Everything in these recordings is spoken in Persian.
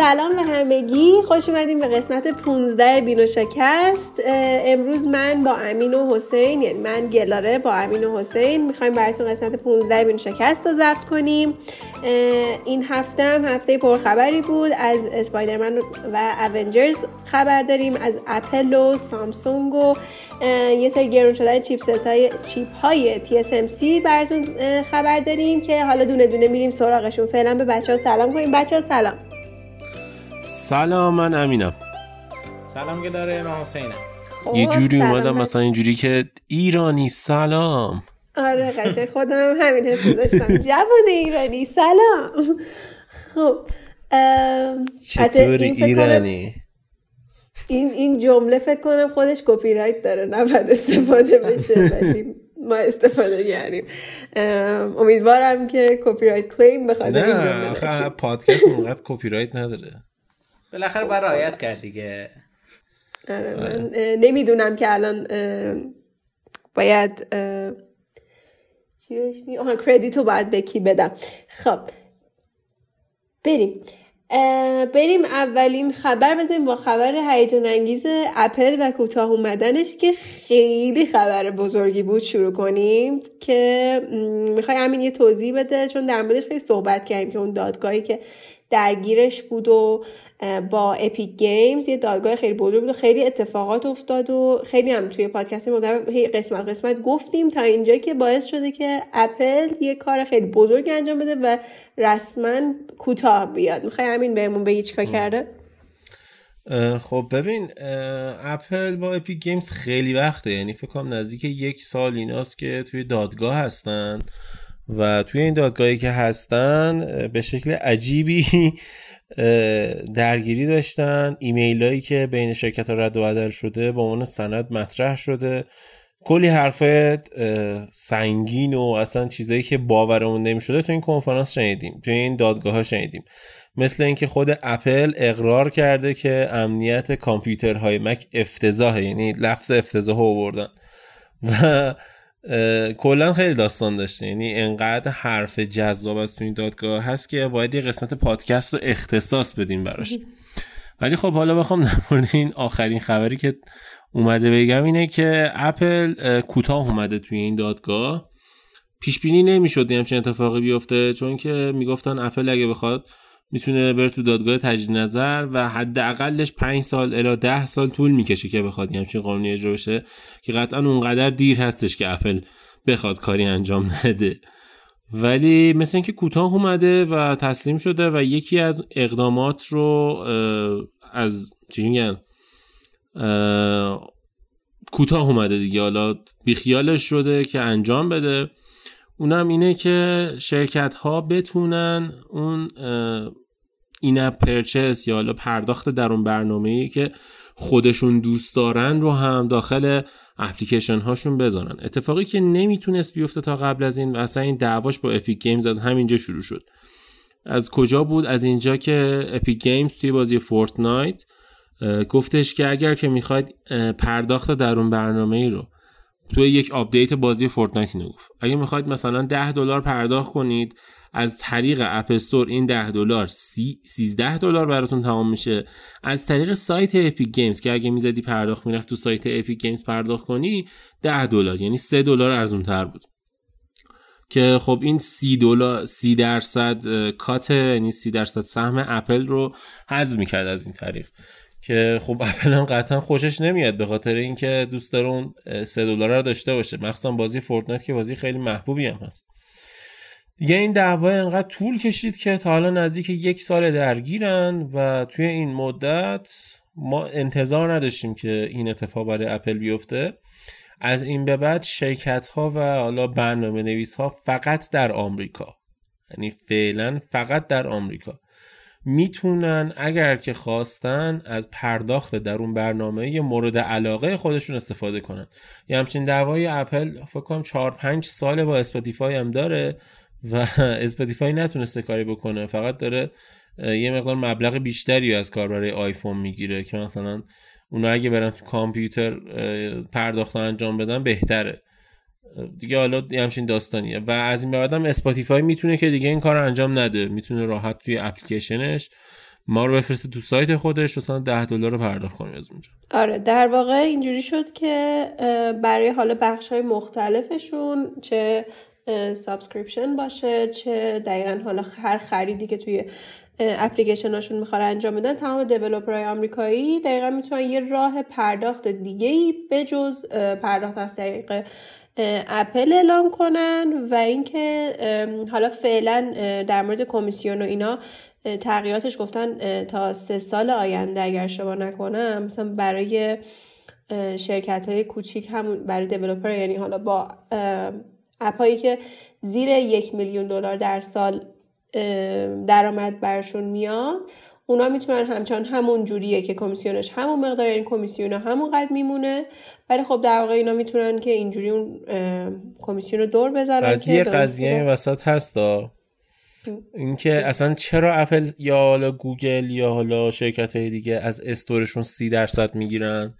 سلام به همگی. خوش اومدیم به قسمت 15 بینو شکست. امروز من با امین و حسین یعنی من گلاره با امین و حسین می‌خوایم براتون قسمت 15 بینو شکست رو ضبط کنیم. این هفته هم هفته پرخبری بود. از اسپایدرمن و اونجرز خبر داریم. از اپل و سامسونگ و یه سری گرون شدن چیپ های چیپ های TSMC براتون خبر داریم که حالا دونه دونه میریم سراغشون. فعلا به بچه ها سلام کنیم. بچه ها سلام. سلام من امینم. سلام گلاره من حسینم. خب، یه جوری اومدم مثلا اینجوری که ایرانی سلام. آره قشنگ خودم هم همین حس داشتم. جوان ایرانی سلام. خب چطور ایرانی؟ این این جمله فکر کنم خودش کپی رایت داره نباید استفاده بشه ما استفاده کردیم. امیدوارم که کپی رایت کلیم بخواد این جمله نه پادکست اونقدر کپی رایت نداره. بالاخره باید رعایت کرد دیگه. آره من نمی‌دونم که الان باید چی آها کردیت رو باید به کی بدم. خب بریم. بریم اولین خبر بزنیم با خبر هیجان انگیز اپل و کوتاه اومدنش که خیلی خبر بزرگی بود شروع کنیم که می‌خوای همین یه توضیح بده؟ چون در موردش خیلی صحبت کردیم که اون دادگاهی که درگیرش بود و با اپیک گیمز یه دادگاه خیلی بزرگ بود و خیلی اتفاقات افتاد و خیلی هم توی پادکست مدرب قسمت قسمت گفتیم تا اینجا که باعث شده که اپل یه کار خیلی بزرگ انجام بده و رسما کوتاه بیاد. می‌خوای همین بهمون بگی چیکار کرده؟ خب ببین اپل با اپیک گیمز خیلی وقته. یعنی فکر کنم نزدیک یک سال ایناست که توی دادگاه هستن و توی این دادگاهی که هستن به شکل عجیبی درگیری داشتن. ایمیل هایی که بین شرکت ها رد و بدل شده با عنوان سند مطرح شده. کلی حرف سنگین و اصلا چیزایی که باورمون نمی‌شده تو این کنفرانس شنیدیم تو این دادگاه ها شنیدیم. مثل اینکه خود اپل اقرار کرده که امنیت کامپیوترهای مک افتضاحه یعنی لفظ افتضاح آوردن. و کلا خیلی داستان داشته. یعنی انقدر حرف جذاب از تو این دادگاه هست که باید یه قسمت پادکست رو اختصاص بدیم براش. ولی خب حالا بخوام در این آخرین خبری که اومده بگم اینه که اپل کوتاه اومده توی این دادگاه. پیش بینی نمی‌شد همچین اتفاقی بیفته چون که می‌گفتن اپل اگه بخواد می‌تونه بره تو دادگاه تجدید نظر و حداقلش 5 سال الی 10 سال طول می‌کشه که بخواد همچین قانونی اجرا بشه که قطعا اونقدر دیر هستش که اپل بخواد کاری انجام نده. ولی مثل اینکه کوتاه اومده و تسلیم شده و یکی از اقدامات رو از چی میگن؟ کوتاه اومده دیگه. حالا بیخیالش شده که انجام بده. اونم اینه که شرکت ها بتونن اون این پرچس یا حالا پرداخت در اون برنامه ای که خودشون دوست دارن رو هم داخل اپلیکیشن هاشون بذارن. اتفاقی که نمی‌تونست بیفته تا قبل از این و اصلا این دعواش با اپیک گیمز از همینجا شروع شد. از کجا بود؟ از اینجا که اپیک گیمز توی بازی فورتنایت گفتش که اگر که می‌خواید پرداخت در اون برنامه ای رو توی یک update بازی فورتنایت اینو گفت. اگه می‌خواید مثلا 10 دلار پرداخت کنید از طریق App Store این 10 دلار 13 دلار براتون تمام میشه. از طریق سایت اپیک گیمز که اگه می‌زدی پرداخت می‌رفت تو سایت اپیک گیمز پرداخت کنی 10 دلار یعنی 3 دلار ارزون تر بود. که خب این 30 دلار 30 درصد cut یعنی 30 درصد سهم اپل رو حذف می‌کرد از این طریق. که خب اپل قطعا خوشش نمیاد به خاطر اینکه دوست داره اون 3 دلار رو داشته باشه. مخصوصا بازی فورتنایت که بازی خیلی محبوبی هم هست. دیگه این دعوا انقدر طول کشید که تا حالا نزدیک یک سال درگیرن و توی این مدت ما انتظار نداشتیم که این اتفاق برای اپل بیفته. از این به بعد شرکت ها و حالا برنامه نویس ها فقط در آمریکا. یعنی فعلا فقط در آمریکا. می‌تونن اگر که خواستن از پرداخت در اون برنامه مورد علاقه خودشون استفاده کنن. یه همچین دعوای اپل فکر کنم 4 5 سال با اسپاتیفای هم داره و اسپاتیفای نتونسته کاری بکنه. فقط داره یه مقدار مبلغ بیشتری از کار برای آیفون می‌گیره که مثلا اونا اگه برن تو کامپیوتر پرداخت انجام بدن بهتره. دیگه حالا همچین داستانیه. و از این بعدم اسپاتیفای می‌تونه که دیگه این کار رو انجام نده. می‌تونه راحت توی اپلیکیشنش ما رو بفرسته تو سایت خودش مثلا 10 دلار رو پرداخت کنیم از اونجا. آره در واقع اینجوری شد که برای حالا بخش های مختلفشون چه subscription باشه چه دقیقا حالا هر خریدی که توی اپلیکیشن هاشون می‌خواد انجام بدن تمام اپ های آمریکایی دقیقا می‌تونن یه راه پرداخت دیگه ای به جز پرداخت از طریق اپل اعلام کنن و اینکه حالا فعلا در مورد کمیسیون و اینا تغییراتش گفتن تا سه سال آینده اگر شما نکنم مثلا برای شرکت های کوچیک همون برای developer یعنی حالا با app ایی که زیر یک میلیون دلار در سال درآمد براشون میاد اونا می‌تونن همچنان همون جوریه که کمیسیونش همون مقدار یعنی کمیسیون همون قد میمونه. ولی خب در واقع اینا می‌تونن که اینجوری اون کمیسیون رو دور بزنن که یه قضیه وسط هستا اینکه اصلا چرا اپل یا حالا گوگل یا حالا شرکت های دیگه از استورشون سی درصد می‌گیرن؟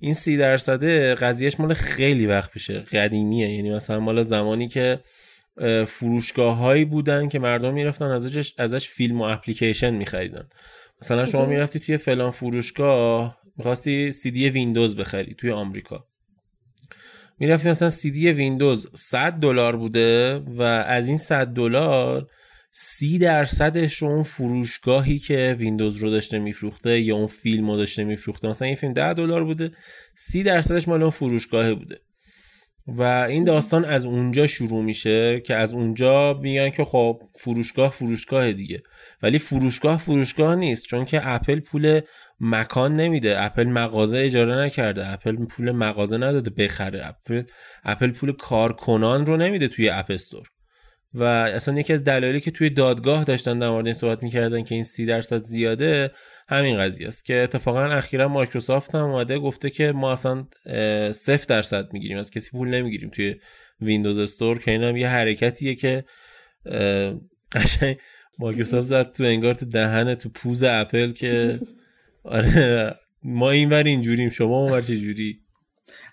این سی درصده قضیهش مال خیلی وقت پیشه قدیمیه. یعنی مثلا مال زمانی که فروشگاه هایی بودن که مردم می‌رفتن ازش ازش فیلم و اپلیکیشن میخریدن. مثلا شما می‌رفتی توی فلان فروشگاه می‌خواستی سی دی ویندوز بخری توی آمریکا. می‌رفتی مثلا سی دی ویندوز 100 دلار بوده و از این 100 دلار سی درصدش رو اون فروشگاهی که ویندوز رو داشته میفروخته یا اون فیلم رو داشته میفروخته. مثلا این فیلم 10 دلار بوده سی درصدش مال اون فروشگاهه بوده. و این داستان از اونجا شروع میشه که از اونجا میگن که خب فروشگاه فروشگاه دیگه. ولی فروشگاه فروشگاه نیست چون که اپل پول مکان نمیده. اپل مغازه اجاره نکرده. اپل پول مغازه نداده بخره. اپل اپل پول کارکنان رو نمیده توی App Store. و اصلا یکی از دلایلی که توی دادگاه داشتن در مورد این صحبت می‌کردن که این سی درصد زیاده همین قضیه است که اتفاقا اخیرا مایکروسافت هم اومده گفته که ما اصلا صفر درصد می‌گیریم از کسی پول نمی‌گیریم توی Windows Store که اینم یه حرکتیه که قشنگ مایکروسافت زد تو انگار تو دهن تو پوز اپل که آره ما اینور اینجوریم شما اونور چه جوری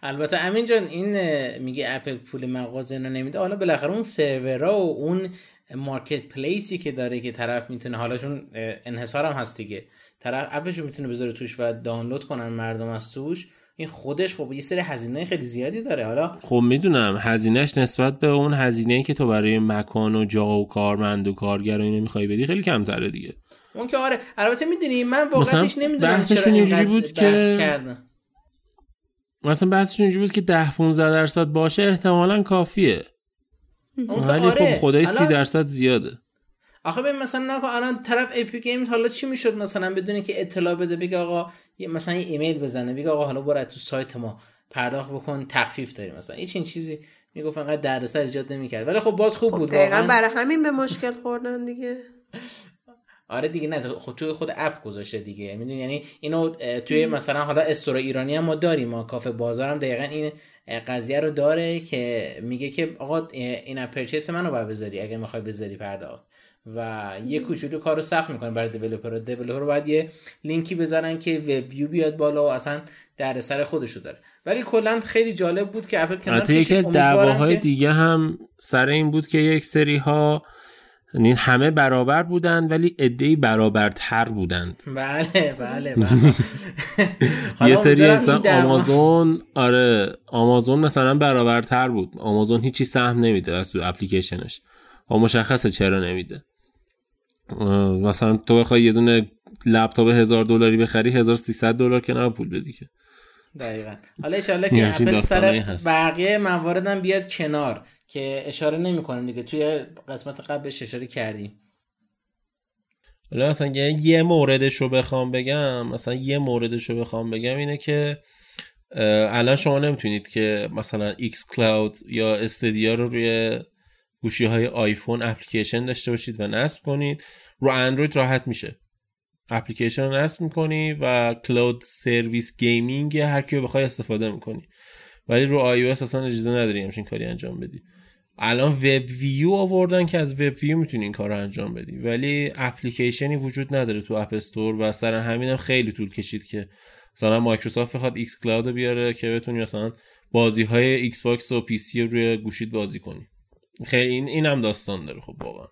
البته امین جان این میگه اپل پول مغازه رو نمیده. حالا بالاخره اون سرورا و اون مارکت پلیسی که داره که طرف می‌تونه حالاشون انحصار هم هست دیگه. طرف اپشو می‌تونه بذاره توش و دانلود کنن مردم از توش. این خودش خب یه سری هزینه خیلی زیادی داره. حالا خب می‌دونم هزینهش نسبت به اون هزینه که تو برای مکان و جا و کارمند و کارگر و اینو می‌خوای بدی خیلی کمتره دیگه. اون که آره البته می‌دونی من واقعتش نمی‌دونم چرا اینقدر بود که کردن. مثلا بحثش اینجوری بود که 10 15 درصد باشه احتمالا کافیه. ولی خب آره. خدایی 30 درصد زیاده. آخه ببین مثلا نکن الان طرف اپیک گیمز حالا چی می‌شد مثلا بدونی که اطلاع بده؟ بگه آقا مثلا یه ایمیل بزنه بگه آقا حالا برو تو سایت ما پرداخت بکن تخفیف داریم مثلا. هیچ این چیزی می‌گفت انقدر دردسر ایجاد نمی‌کرد. ولی خب باز خوب خب بود واقعا. برای همین به مشکل خوردن دیگه. آره دیگه نه خود توی خود app گذاشته دیگه. می‌دونی؟ یعنی اینو توی مثلا حالا store ایرانی هم ما داریم ما کافه بازار هم دقیقا این قضیه رو داره که میگه که آقا این اپ پرچیس منو باید بذاری اگه می‌خوای بذاری پرداخت و یه کوچولو کارو سخت می‌کنه برای دیولپر دیولپر باید یه لینکی بذارن که وب ویو بیاد بالا و اصلا در سر خودشو داره. ولی کلا خیلی جالب بود که اپل کنار یکی از دعواهای دیگه هم سر این بود که یک سری ها یعنی همه برابر بودند ولی ادهی برابرتر بودند. بله بله, بله. یه سری آمازون آره آمازون مثلا برابرتر بود. آمازون هیچی سهم نمیده از تو اپلیکیشنش. و مشخصه چرا نمیده. مثلا تو بخوای یه دونه لپتاپ هزار دلاری بخری 1300 دلار که نه پول بدی که. دقیقا. حالا اشاره که اپل سر بقیه مواردم بیاد کنار که اشاره نمی‌کنیم دیگه. توی قسمت قبلش اشاره کردیم. حالا مثلا یه موردش رو بخوام بگم مثلا یه موردش رو بخوام بگم اینه که الان شما نمی‌تونید که مثلا xCloud یا Stadia رو روی گوشی های آیفون اپلیکیشن داشته باشید و نصب کنید. رو اندروید راحت میشه. اپلیکیشن رو نصب می‌کنی و cloud service gaming هر کیو بخوای استفاده می‌کنی. ولی رو آی‌او‌اس اصلا اجازه نداری همچین کاری انجام بدی. الان web view آوردن که از web view می‌تونی این کار رو انجام بدی. ولی اپلیکیشنی وجود نداره تو App Store و سر همینم خیلی طول کشید که مثلا مایکروسافت بخواد xCloud بیاره که بتونی مثلا بازی های Xbox و پی سی روی گوشیت بازی کنی. خیلی این اینم داستان داره خب واقعا.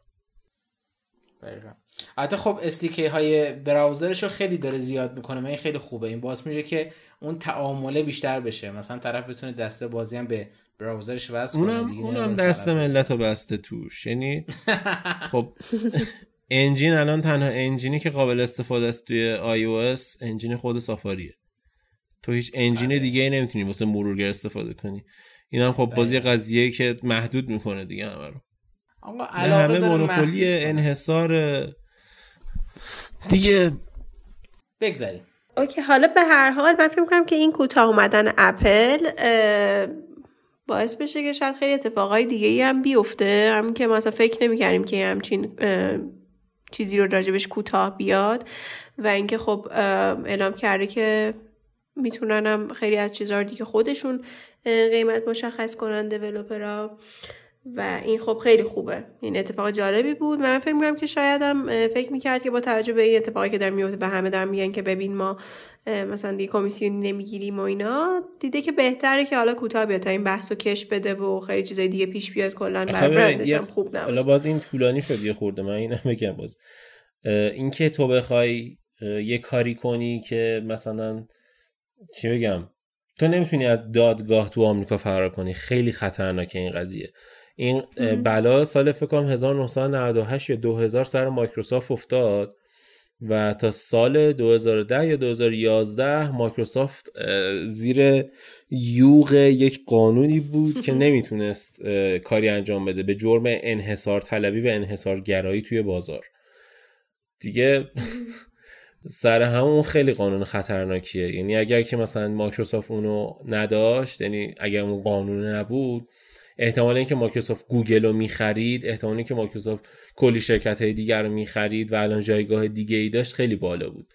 دقیقا. البته خب استفاده های browser ش رو خیلی داره زیاد می‌کنه. من این خیلی خوبه. این باعث میشه که اون تعامله بیشتر بشه. مثلا طرف بتونه دسته بازی هم به browser ش وصل کنه. اونم, اونم دست ملت رو بسته توش. یعنی خب engine الان تنها engine ی که قابل استفاده است توی iOS engine خود سافاریه. تو هیچ engine بله. دیگه ای نمی‌تونی واسه مرورگر استفاده کنی. این هم خب باز یه قضیه که محدود می‌کنه دیگه همه رو. آقا علاقه همه monopoly انحصار دیگه بگذاریم. اوکی حالا به هر حال من فکر کنم که این کوتاه اومدن اپل باعث بشه که شاید خیلی اتفاقای دیگه ای هم بیفته. همین که مثلا فکر نمی‌کردیم که همچین چیزی رو راجبش کوتاه بیاد و اینکه خب اعلام کرده که می‌تونن هم خیلی از چیزها دیگه خودشون قیمت مشخص کنن دیولوپرا و این خب خیلی خوبه. این اتفاق جالبی بود من فکر می‌کنم که شاید هم فکر می‌کرد که با توجه به این اتفاقی که در میفته به همه دارن میگن که ببین ما مثلا دیگه کمیسیونی نمی‌گیریم و اینا دیده که بهتره که حالا کوتاه بیاد تا این بحث رو کش بده و خیلی چیزای دیگه پیش بیاد کلا بر برندش هم خوب نبود حالا باز این طولانی شد یه خورده من اینم بگم باز. اینکه تو بخوای یه کاری کنی که مثلا چی بگم؟ تو نمی‌تونی از دادگاه تو آمریکا فرار کنی. خیلی خطرناکه این قضیه. این بلا سال فکر کنم 1998 یا 2000 سر مایکروسافت افتاد و تا سال 2010 یا 2011 مایکروسافت زیر یوغ یک قانونی بود که نمی‌تونست کاری انجام بده. به جرم انحصار طلبی و انحصار گرایی توی بازار. دیگه سر همون خیلی قانون خطرناکیه. یعنی اگر که مثلا مایکروسافت اونو نداشت یعنی اگر اون قانون نبود احتمال اینکه مایکروسافت گوگل رو می‌خرید احتمال اینکه مایکروسافت کلی شرکت های دیگر رو می‌خرید و الان جایگاه دیگه ای داشت خیلی بالا بود.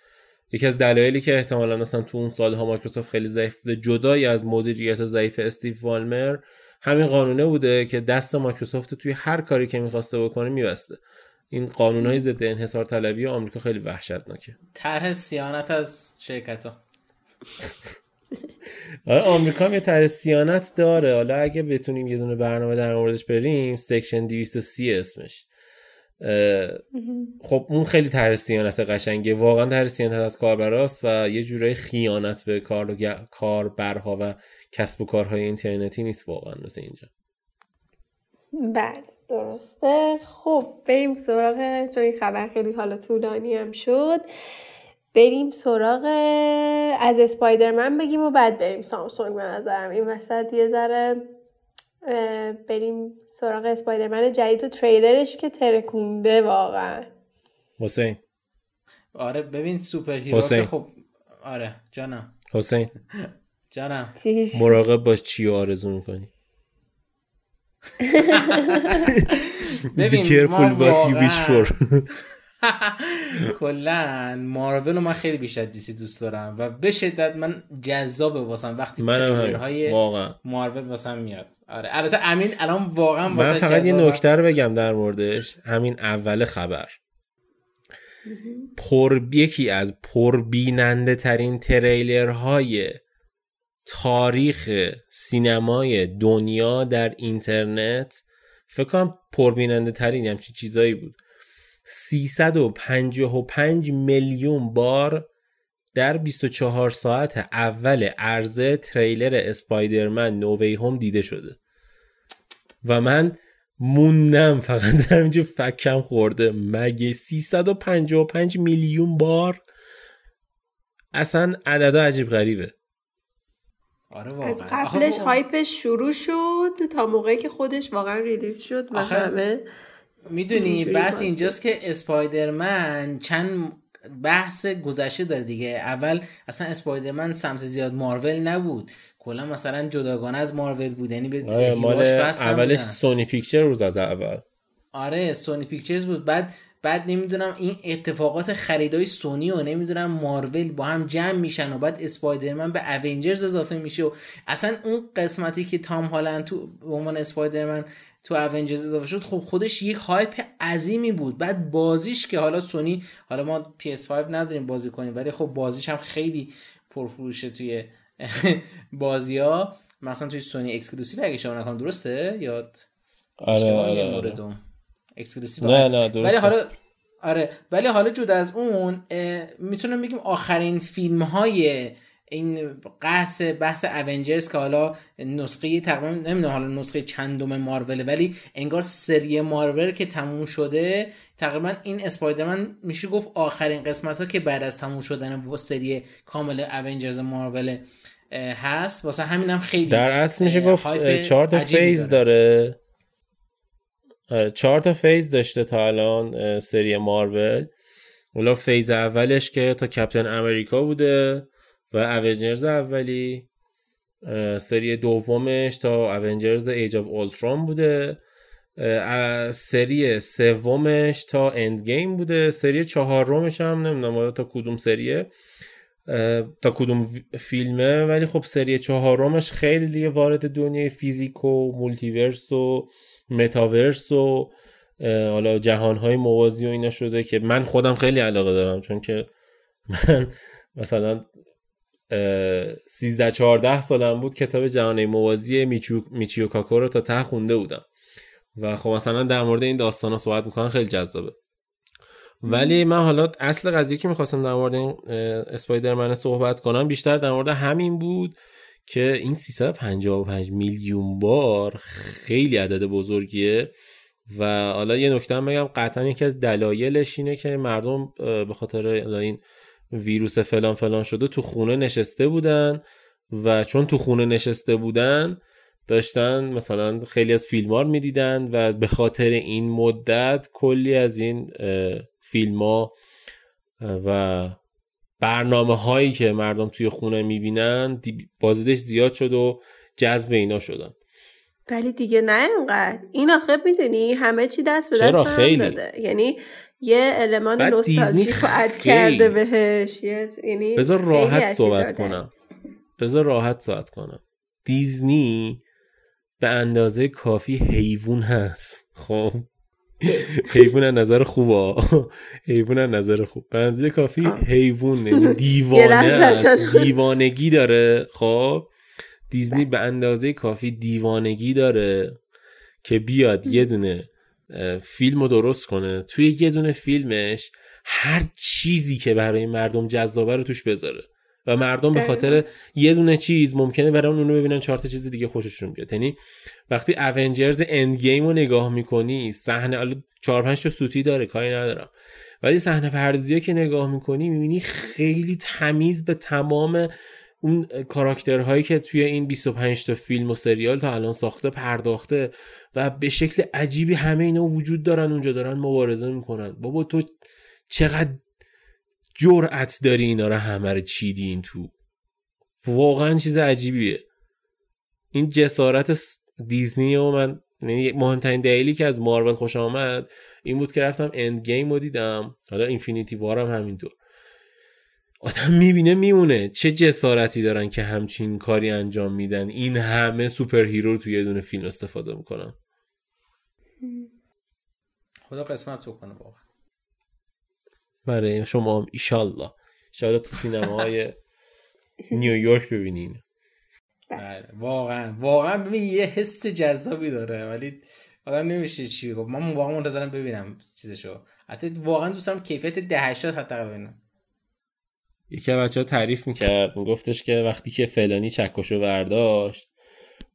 یکی از دلایلی که احتمالا مثلا تو اون سالها مایکروسافت خیلی ضعیف جدایی از مدیریت ضعیف استیو بالمر همین قانونه بوده که دست مایکروسافت توی هر کاری که می‌خواسته بکنه میبسته. این قانون های ضد انحصار طلبی آمریکا خیلی وحشتناکه. طرح صیانت از شرکت ها آره آمریکا یه طرح صیانت داره. حالا اگه بتونیم یه دونه برنامه در موردش بریم section 230 اسمش. خب اون خیلی طرح سیانت قشنگه. واقعا طرح سیانت از کاربراست و یه جورای خیانت به کار و کاربرها و کسب و کارهای اینترنتی نیست واقعا مثل اینجا. بله درسته. خب بریم سراغ چون این خبر. خیلی حالا طولانی هم شد. بریم سراغ از اسپایدرمن بگیم و بعد بریم سامسونگ به نظرم. این وسط یه ذره بریم سراغ اسپایدرمن جدید و تریلرش که ترکونده واقعا. حسین. آره ببین superhero خب آره جانم. حسین. جانم. مراقب باش چی آرزو می‌کنی. ببین ما واقعا کلا مارول رو من خیلی بیشتر دیسی دوست دارم و به شدت من جذاب واسم وقتی های مارول واسم میاد. آره البته امین الان واقعا واسه من فقط یه نکته رو بگم در موردش همین اول خبر. پر یکی از پربیننده ترین تریلر های تاریخ سینمای دنیا در اینترنت فکر کنم پربیننده ترین همچین چیزایی بود. 355 میلیون بار در 24 ساعت اول عرضه تریلر اسپایدرمن نووی هوم دیده شده. و من موندم فقط در اینجا فکم خورده. مگه 355 میلیون بار اصلا عددا عجیب غریبه. آره از قبلش هایپش شروع شد تا موقعی که خودش واقعا ریلیز شد. و همه می‌دونی بحث اینجاست که اسپایدرمن چند بحث گذشته داره دیگه. اول اصلا اسپایدرمن زیاد سمت مارول نبود. کلا مثلا جداگانه از مارول بود. یعنی به آره اولش سونی پیکچرز بود از اول. آره سونی پیکچرز بود. بعد بعد نمی‌دونم این اتفاقات خریدای سونی و نمی‌دونم مارول با هم جمع میشن و بعد اسپایدرمن به اونجرز اضافه میشه و اصلا اون قسمتی که تام هالند تو به عنوان اسپایدرمن تو اونجرز اضافه شد خب خودش یک hype عظیمی بود. بعد بازیش که حالا سونی حالا ما PS5 نداریم بازی کنیم ولی خب بازیش هم خیلی پرفروشه توی بازی ها مثلا توی سونی exclusive اگه اشتباه نکنم درسته؟ یاد؟ آره, آره, آره. exclusive نه نه درسته. ولی حالا آره ولی حالا جدا از اون می‌تونم بگیم آخرین فیلم های این بحث اونجرز که حالا نسخه تقریبا نمی‌دونم حالا نسخه چندم مارول ولی انگار سری مارول که تموم شده تقریبا این اسپایدرمن میشه گفت آخرین قسمت ها که بعد از تموم شدن سری کامل اونجرز مارول هست. واسه همین هم خیلی در اصل میشه گفت چهار تا phase داره. چهار تا phase داشته تا الان سری مارول. اولا phase اولش که تا Captain America بوده و اونجرز اولی. سری دومش تا Avengers Age of Ultron بوده. سری سومش تا Endgame بوده. سری چهارمش هم نمی‌دونم تا کدوم سریه. تا کدوم فیلمه. ولی خب سری چهارمش خیلی دیگه وارد دنیای فیزیک و multiverse و متاورس و حالا جهانهای موازی و اینا شده که من خودم خیلی علاقه دارم چون که من مثلا 13 14 سالم بود کتاب جهان موازی میچیو, میچیو کاکو رو تا ته خونده بودم. و خب مثلا در مورد این داستان ها صحبت می‌کنن خیلی جذابه. ولی من حالا اصل قضیه که می‌خواستم در مورد این اسپایدرمن صحبت کنم بیشتر در مورد همین بود که این 355 میلیون بار خیلی عدد بزرگیه. و حالا یه نکته هم بگم قطعا یکی از دلایلش اینه که مردم به خاطر این ویروس فلان فلان شده تو خونه نشسته بودن و چون تو خونه نشسته بودن داشتن مثلا خیلی از فیلم ها می‌دیدن و به خاطر این مدت کلی از این فیلم ها و برنامه هایی که مردم توی خونه می‌بینن بازدیدش زیاد شد و جذب اینا شدن. ولی دیگه نه اینقدر. این آخه می‌دونی همه چی دست به دست خیلی؟ داده. یعنی یه المان نوستالژیک رو اد کرده بهش. یعنی بذار راحت صحبت کنم. بذار راحت صحبت کنم. دیزنی به اندازه کافی حیوان هست. خب؟ حیوان نظر خوبه حیوان نظر خوب. اندازه کافی؟ حیوان. یعنی دیوانه دیوانگی داره. خب؟ دیزنی به اندازه کافی دیوانگی داره که بیاد یه دونه فیلم رو درست کنه. توی یه دونه فیلمش هر چیزی که برای مردم جذابه رو توش بذاره. و مردم به خاطر یه دونه چیز ممکنه برای اونو ببینن چهار تا چیز دیگه خوششون بیاد. یعنی وقتی اونجرز اند گیم رو نگاه می‌کنی صحنه چهار پنج تا سوتی داره کاری ندارم. ولی صحنه فرضیه که نگاه می‌کنی می‌بینی خیلی تمیز به تمام اون کاراکترهایی که توی این 25 تا فیلم و سریال تا الان ساخته پرداخته و به شکل عجیبی همه اینا وجود دارن اونجا دارن مبارزه می‌کنن. بابا تو چقدر جرأت داری اینا رو همه رو چیدی این تو. واقعا چیز عجیبیه. این جسارت دیزنی و من یعنی مهمترین دلیلی که از مارول خوشم آمد این بود که رفتم Endgame رو دیدم. حالا Infinity War م همینطور. آدم می‌بینه میمونه. چه جسارتی دارن که همچین کاری انجام میدن. این همه superhero رو توی یه دونه فیلم استفاده می‌کنن. خدا قسمت رو کنه برای شما هم ایشالله. ایشالله تو سینماهای نیویورک ببینین. بله. واقعا. واقعا ببین یه حس جذابی داره ولی آدم نمیشه چی گفت من واقعا منتظرم ببینم چیزشو. حتی واقعا دوستم کیفیت ده 80 حتی ببینم. یکی بچه ها تعریف می‌کرد. میگفتش که وقتی که فلانی چکشو برداشت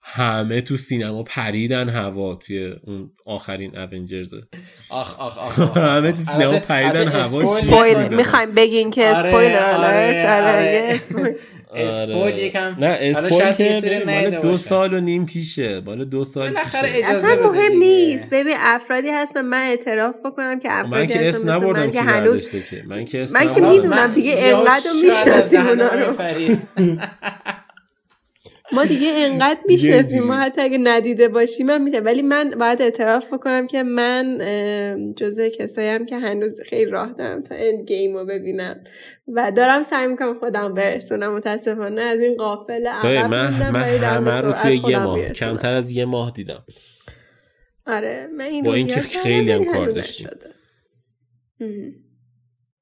همه تو سینما پریدن هوا توی اون آخرین اونجرز آخ آخ آخ, همه تو سینما پریدن هوا spoil می‌خوایم بگین که spoil آره آره spoil. یکم نه spoil که دو سال و نیم پیشه. بالا دو سال بالاخره اجازه اصلا مهم نیست. ببین افرادی هستن. من اعتراف بکنم که افرادی من که اسم نبردم که هنوز من که اسم من که می‌دونم دیگه انقدر می‌شناسیم اونا رو. ما دیگه انقدر می‌شناسیم ما حتی اگه ندیده باشیم من میشه ولی من باید اعتراف بکنم که من جزء کسایی هم که هنوز خیلی راه دارم تا اند گیم رو ببینم. و دارم سعی می‌کنم خودم برسونم. متاسفانه از این قافل عقب من, من همه رو توی یه ماه کمتر از یه ماه دیدم. آره من این با اینکه خیلی هم کار داشتیم.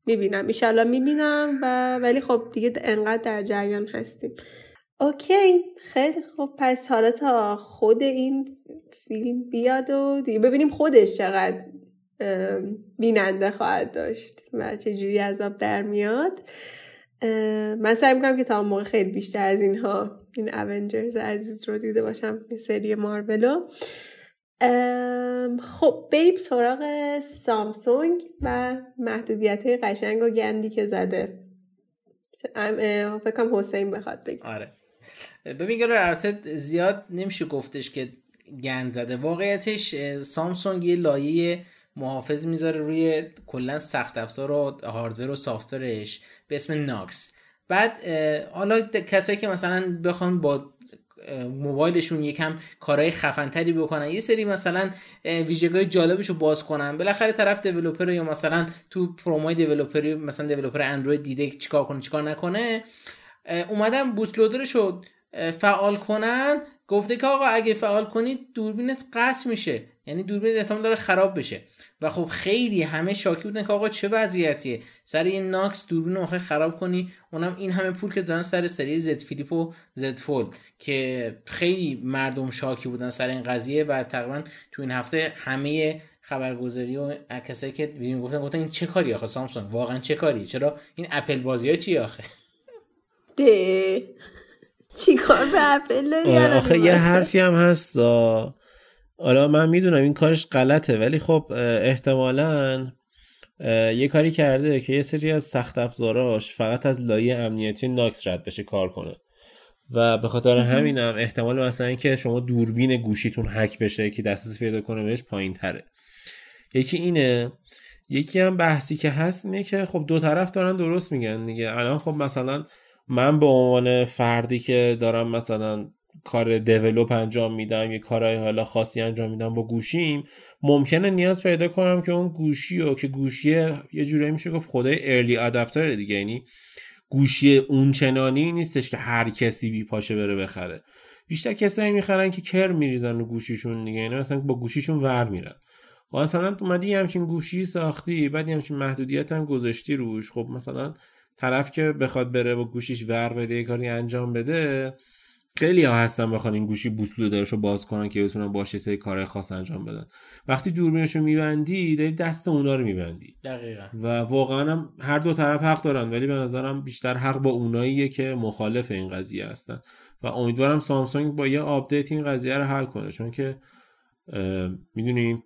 می‌بینم. ایشالله می‌بینم و ولی خب دیگه انقدر در جریان هستیم. اوکی خیلی خوب. پس حالا تا خود این فیلم بیاد و دیگه ببینیم خودش چقدر بیننده خواهد داشت و چجوری عذاب در میاد. من سعی می‌کنم که تا موقع خیلی بیشتر از اینها این اونجرز عزیز رو دیده باشم این سری مارولو. خب بریم سراغ سامسونگ و محدودیت های قشنگ و گندی که زده. فکرم حسین بخواد بگه. آره. ببین گره زیاد نمیشه گفتش که گند زده. واقعیتش سامسونگ یه لایه محافظ می‌ذاره روی کلا سخت افزار و هاردور و سافتورش به اسم ناکس. بعد حالا کسایی که مثلا بخوان با موبایلشون یکم کارهای خفنتری بکنن یه سری مثلا ویژگاه جالبش رو باز کنن. بالاخره طرف دیولپر یا مثلا تو پرومای دیولپری مثلا دیولپر اندروید دیده چیکار کنه چیکار نکنه اومدن بوت لودرش رو فعال کنن. گفته که آقا اگه فعال کنید دوربینت قطع میشه. یعنی دوربین احتمال داره خراب بشه. و خب خیلی همه شاکی بودن که آقا چه وضعیتیه. سر یه ناکس دوربین رو خراب کنی. اونم این همه پول که دادن سر سری زد فیلیپ و زد فولد. که خیلی مردم شاکی بودن سر این قضیه و تقریبا تو این هفته همه خبرگزاری و کسایی که بیرون گفتن گفتن این چه کاری آخه سامسونگ؟ واقعا چه کاری چرا؟ این اپل بازی ها چی آخه؟ ده. چی کار به اپل آخه یه حرفی هم هست حالا من می‌دونم این کارش غلطه ولی خب احتمالا یه کاری کرده که یه سری از سخت افزاراش فقط از لایه امنیتی ناکس رد بشه کار کنه. و به خاطر همینم احتمال مثلا اینکه شما دوربین گوشیتون هک بشه که دسترسی پیدا کنه بهش پایین تره یکی اینه یکی هم بحثی که هست اینه که خب دو طرف دارن درست میگن دیگه. الان خب مثلا من به عنوان فردی که دارم مثلا کار دیولوپ انجام میدم یه کارهای حالا خاصی انجام میدم با گوشیم ممکنه نیاز پیدا کنم که اون گوشی رو که گوشی یه جوری میشه گفت خدای ارلی ادپتر دیگه یعنی گوشی اونچنانی نیستش که هر کسی بی پاشه بره بخره. بیشتر کسایی می‌خرن که کر میریزن رو گوشیشون دیگه یعنی مثلا با گوشیشون ور میرن. و مثلا اومدی همچین گوشی ساختی بعد همچین محدودیت هم گذاشتی روش خب مثلا طرف که بخواد بره با گوشیش ور بره کاری انجام بده خیلی ها هستن بخوان این گوشی bootloader رو باز کنن که بتونن باهاش یه سری کار خاص انجام بدن. وقتی دوربینش رو میبندی داری دست اونا رو میبندی. دقیقا. و واقعا هم هر دو طرف حق دارن ولی به نظرم بیشتر حق با اوناییه که مخالف این قضیه هستن. و امیدوارم سامسونگ با یه آپدیت این قضیه رو حل کنه. چون که می‌دونیم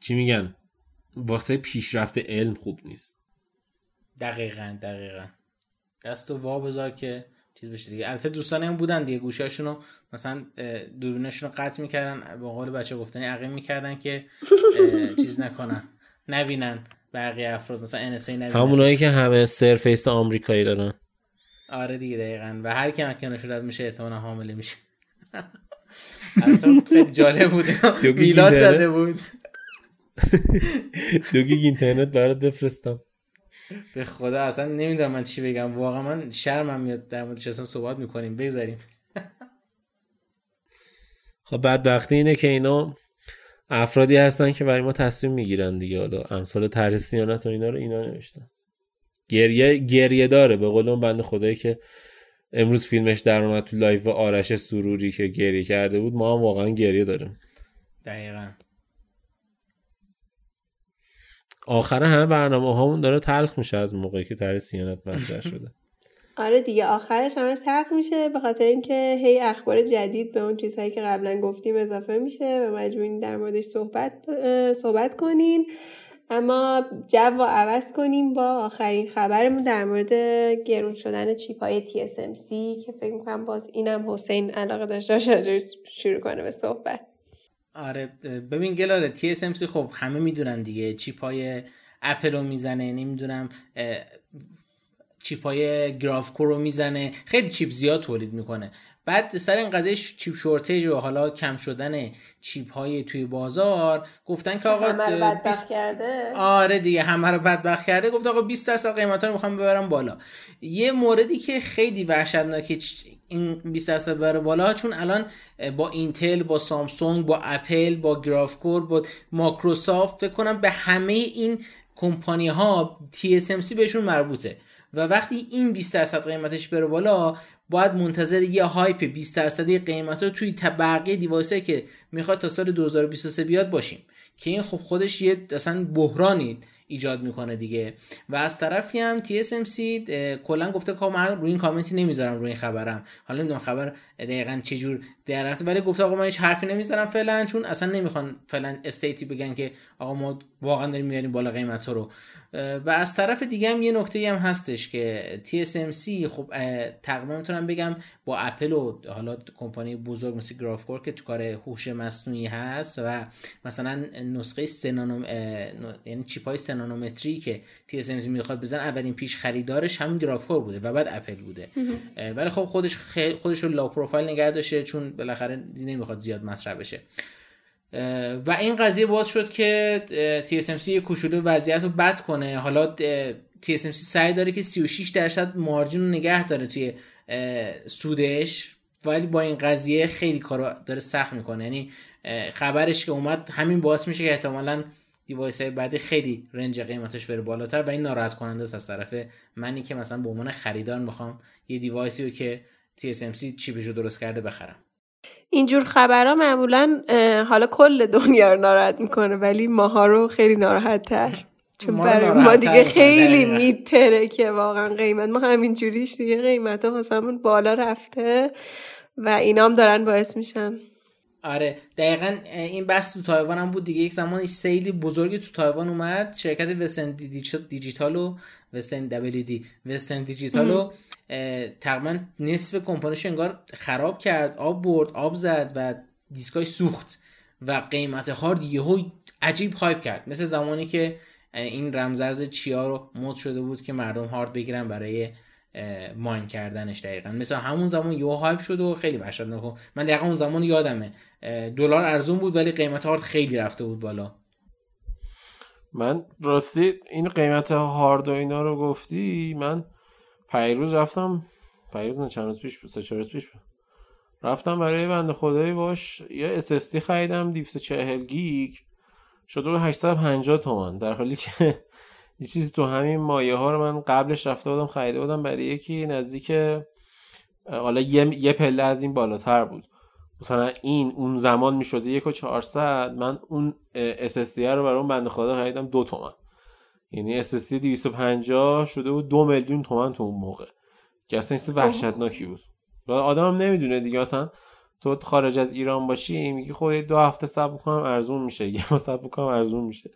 چی میگن؟ واسه پیشرفت علم خوب نیست. دقیقا دقیقا. دست وا بذار که چیز بشه دیگه. البته دوستان هم بودن دیگه. گوشاشون رو مثلا دوربینشون رو قطع می‌کردن به قول بچه گفتنی عقیم می‌کردن که چیز نکنن. نبینن بقیه افراد. مثلا NSA نبینن. همونایی که همه سرفیس آمریکایی دارن. آره دیگه دقیقا. و هر کی مکنش رد میشه احتمالا حامله میشه. خیلی جالب بود. میلاد زده بود. دو گیگ اینترنت برات بفرستم. به خدا اصلا نمی‌دونم من چی بگم. واقعا من شرمم میاد در موردش اصلا صحبت می‌کنیم. بگذاریم. خب بعد وقتی اینه که اینا افرادی هستن که برای ما تصمیم می‌گیرن دیگه. حالا امثال طرح سیانت و اینا رو اینا نوشتن. گریه گریه داره. به قول اون بنده خدایی که امروز فیلمش در اومد تو live آرش سروری که گریه کرده بود ما هم واقعا گریه داریم. دقیقا. آخر همه برنامه هامون داره تلخ میشه از موقعی که طرح صیانت مطرح شده. آره دیگه آخرش همش تلخ میشه به خاطر اینکه هی اخبار جدید به اون چیزهایی که قبلا گفتیم اضافه میشه و مجبورین در موردش صحبت صحبت کنین. اما جو رو عوض کنیم با آخرین خبرمون در مورد گرون شدن chip های TSMC که فکر می‌کنم باز اینم حسین علاقه داشته شروع کنه به صحبت. آره ببین گلاره TSMC خب همه می‌دونن دیگه chip های اپل رو می‌زنه نمی‌دونم chip های گراف رو می‌زنه. خیلی chip زیاد تولید می‌کنه. بعد سر این قضیه chip shortage و حالا کم شدن chip های توی بازار گفتن که آقا همه کرده؟ آره دیگه همه رو بدبخت کرده. گفت آقا 20 درصد قیمتا رو می‌خوام ببرم بالا. یه موردی که خیلی وحشتناکه این 20 درصد بره بالا چون الان با اینتل با سامسونگ با اپل با گرافکور با ماکروسافت فکر کنم به همه این کمپانی ها TSMC بهشون مربوطه. و وقتی این 20 درصد قیمتش بره بالا باید منتظر یه hype 20 درصدی قیمت رو توی بقیه device که می‌خواد تا سال 2023 بیاد باشیم. که این خب خودش یه اصلا بحرانی ایجاد می‌کنه دیگه. و از طرفی هم TSMC کلا گفته که من روی این کامنتی نمی‌ذارم روی این خبرم. حالا نمی‌دونم خبر دقیقا چه جور در ولی گفته آقا من هیچ حرفی نمی‌ذارم فعلا چون اصلا نمی‌خوان فعلا استیتی بگن که آقا ما واقعا داریم میاریم بالا قیمت رو. و از طرف دیگه هم یه نکته هم هستش که TSMC خب تقریبا می‌تونم بگم با اپل و حالا کمپانی بزرگ مثل گرافکور که تو کار هوش مصنوعی هست و مثلا نسخه سنانوم یعنی چیپ های نانومتری که TSMC می‌خواد بزن اولین پیش خریدارش همین گرافکور بوده و بعد اپل بوده. ولی خب خودش خودش رو لا پروفایل نگه داشته چون بالاخره نمی‌خواد زیاد مطرح بشه. و این قضیه باز شد که TSMC کوچولو وضعیت رو بد کنه. حالا TSMC سعی داره که 36 درصد مارجین رو نگه داره توی سودش. ولی با این قضیه خیلی کارو داره سخت می‌کنه. یعنی خبرش که اومد همین باعث میشه که احتمالاً دیوایس های بعدی خیلی رنج قیمتش بره بالاتر و این ناراحت کننده است از طرف منی که مثلا به عنوان خریدار می‌خوام یه دیوایسی رو که TSMC چیپش رو درست کرده بخرم. اینجور خبرها معمولا حالا کل دنیا رو ناراحت می‌کنه ولی ماها رو خیلی ناراحت تر چون برای ما دیگه خیلی بدتره که واقعا قیمت ما همین جوریش دیگه قیمت ها بالا رفته و اینام دارن باعث میشن. آره. دقیقا این بحث تو تایوان هم بود دیگه. یک زمان سیلی بزرگی تو تایوان اومد. شرکت Western Digital و Western WD. Western Digital و تقریبا نصف کمپانیش انگار خراب کرد. آب برد آب زد و دیسکای سوخت و قیمت هارد یهو عجیب هایپ کرد. مثل زمانی که این رمزرز چیا رو مد شده بود که مردم هارد بگیرن برای ماین کردنش دقیقا. مثل همون زمان یو هایپ شد و خیلی وحشتناک من دقیقا اون زمان یادمه. دلار ارزون بود ولی قیمت هارد خیلی رفته بود بالا. من راستی این قیمت هارد و اینا رو گفتی من پیروز رفتم پیروز نه چند روز پیش بود سه روز پیش بود. رفتم برای بنده خدایی باش یه SSD خریدم 240 گیگ شده به 850 تومن در حالی که یه چیزی تو همین مایه ها رو من قبلش رفته بودم خریده بودم برای یکی نزدیک حالا یه, یه پله از این بالاتر بود. مثلا این اون زمان می‌شده یک و چهارصد من اون SSD رو برای اون بنده خدا خریدم دو تومن. یعنی SSD 250 شده بود دو میلیون تومن تو اون موقع. که اصلا چیز وحشتناکی بود. و آدم هم نمی‌دونه دیگه اصلا تو خارج از ایران باشی میگی خب دو هفته صبر کنم ارزون میشه. یه ماه صبر کنم ارزون میشه.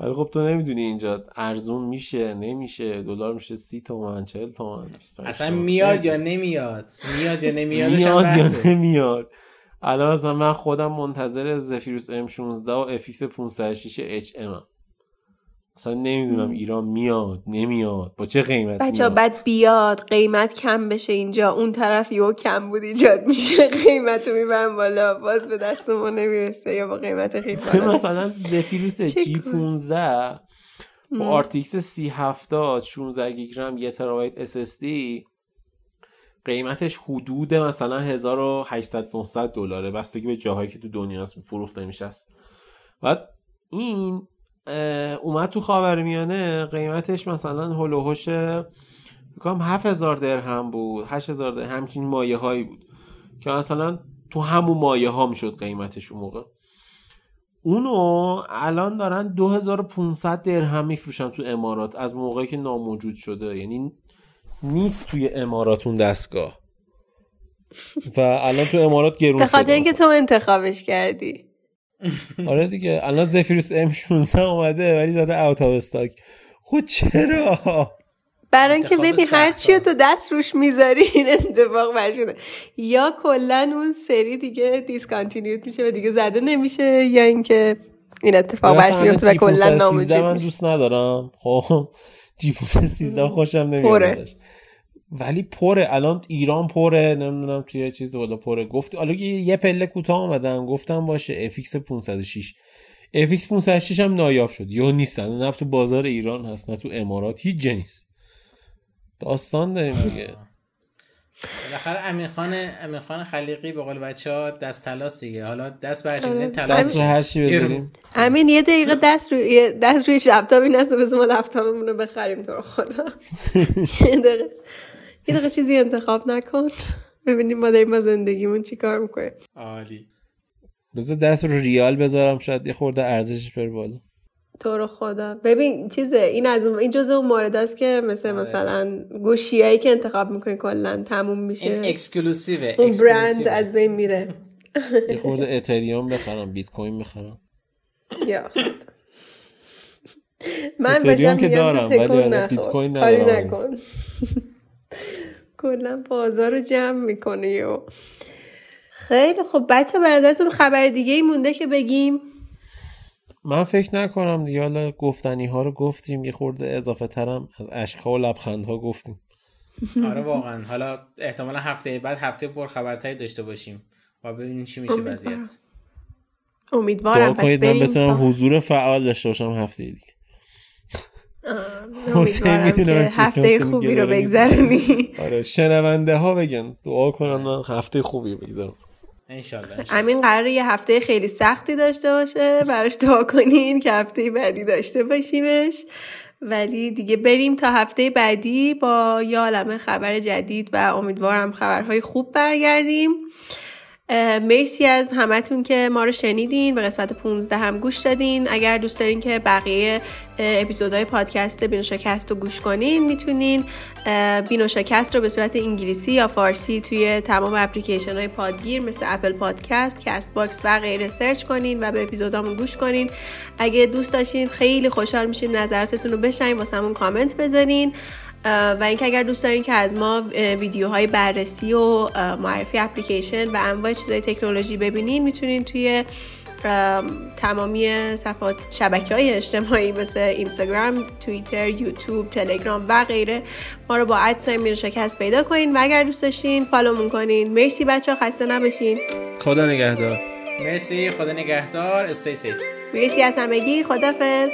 ولی خب تو نمی‌دونی اینجا ارزون میشه نمیشه دلار میشه سی تومن چهل تومن اصلا میاد یا نمیاد؟ میاد یا نمیاد میاد یا نمیاد. الان مثلا من خودم منتظر Zephyrus M16 و FX506HM. اصلا نمی‌دونم ایران میاد نمیاد. با چه قیمت بچه بعد بیاد قیمت کم بشه اینجا. اون طرف یهو کمبود ایجاد میشه. قیمت رو می‌برن بالا. باز به دست ما نمی‌رسه یا با قیمت خیلی بالا. مثلا Zephyrus G15 با RTX سی هفتاد 16 گیگ رم یه ترابایت SSD قیمتش حدود مثلا 1800 900 دلاره. بستگی به جاهایی که تو دنیا هست فروخته میشه. بعد این اومد تو خاورمیانه قیمتش مثلا هلوهوش بکنم 7000 درهم بود 8000 درهم همچین مایه هایی بود که مثلا تو همون مایه ها می‌شد قیمتش اون موقع. اونو الان دارن 2500 درهم میفروشن تو امارات از موقعی که ناموجود شده. یعنی نیست توی امارات اون دستگاه. و الان تو امارات گرون به خاطر اینکه تو انتخابش کردی. آره دیگه الان Zephyrus M16 اومده ولی زده out of stock خود چرا؟ برای اینکه ببین هر چی تو دست روش می‌ذاری این اتفاق برشونه یا کلا اون سری دیگه discontinued میشه و دیگه زده نمیشه یا اینکه این اتفاق براش میفته و کلا ناموجود من دوست ندارم. خب Zephyrus 13 خوشم نمیاد ولی پره الان ایران پره نمی‌دونم توی چیز بالا پره. گفت حالا یه پله کوتاه آمدن گفتم باشه افیکس 506 افیکس 506 هم نایاب شد. یا نیستن. نه تو بازار ایران هست نه تو امارات هیچ جنیس داستان داریم دیگه. بالاخره امین خان امین خان خلیقی به قول بچه ها دست تلاس دیگه. حالا دست برچه آره. تلاس دست رو هر چی بذاریم امین یه دقیقه دست روی دست روی لپتاپ این است بزن ما لپتاپمون رو بخریم تو خدا. یه دقیقه. یه دقیقه چیزی انتخاب نکن. ببینیم ما داریم ما زندگیمون چی کار می‌کنیم. عالی. بذار دست رو ریال بذارم شاید یه خورده ارزشش بره بالا. تو رو خدا. ببین چیزه این از اون این جزء اون مورد است که مثل مثلا گوشیایی که انتخاب می‌کنی کلا تموم این میشه اکسکلوسیوه اون برند. از بین میره. یه خورده اتریوم بخرم بیت کوین بخرم. یا خدا. من که میگم دارم، تو تکون بیت نخور. کوین کاری ندارم. نکن. کلا بازار رو جمع می‌کنی و خیلی خب. بچه به نظرتون خبر دیگه ای مونده که بگیم؟ من فکر نکنم دیگه. حالا گفتنی ها رو گفتیم. یه خورده اضافه ترم از اشک ها و لبخند ها گفتیم. آره واقعا. حالا احتمالا هفته بعد هفته پر خبرتری داشته باشیم. و ببینیم چی میشه. وضعیت. امیدوارم. پس بریم بتونم تا حضور فعال داشته باشم هفته دیگه. حسین چی هفته خوبی رو بگذرونی. آره شنونده ها بگن دعا کنن من هفته خوبی رو بگذارم. انشالله. امین قراره یه هفته خیلی سختی داشته باشه براش دعا کنین که هفته بعدی داشته باشیمش. ولی دیگه بریم تا هفته بعدی با یه عالمه خبر جدید و امیدوارم خبرهای خوب برگردیم. مرسی از همتون که ما رو شنیدین. به قسمت 15 هم گوش دادین. اگر دوست دارین که بقیه اپیزودهای پادکست بینوشاکست رو گوش کنین می‌تونین اه، بینوشاکست رو به صورت انگلیسی یا فارسی توی تمام اپلیکیشن های پادگیر مثل اپل پادکست، کست باکس و غیره search کنین و به اپیزودامون گوش کنین. اگه دوست داشتین خیلی خوشحال میشیم نظراتتون رو بشنیم واسمون کامنت بذارین. و اینکه اگر دوست دارین که از ما ویدیوهای بررسی و معرفی اپلیکیشن و انواع چیزهای تکنولوژی ببینین می‌تونین توی ام، تمامی صفحات شبکه های اجتماعی مثل اینستاگرام، توییتر، یوتیوب، تلگرام و غیره ما رو با ادساین میره شکست پیدا کنین. و اگر دوست داشتین فالومون کنین. مرسی بچه ها خسته نباشین. خدا نگهدار. مرسی خدا نگهدار. استay safe. مرسی از همگی. خدافظ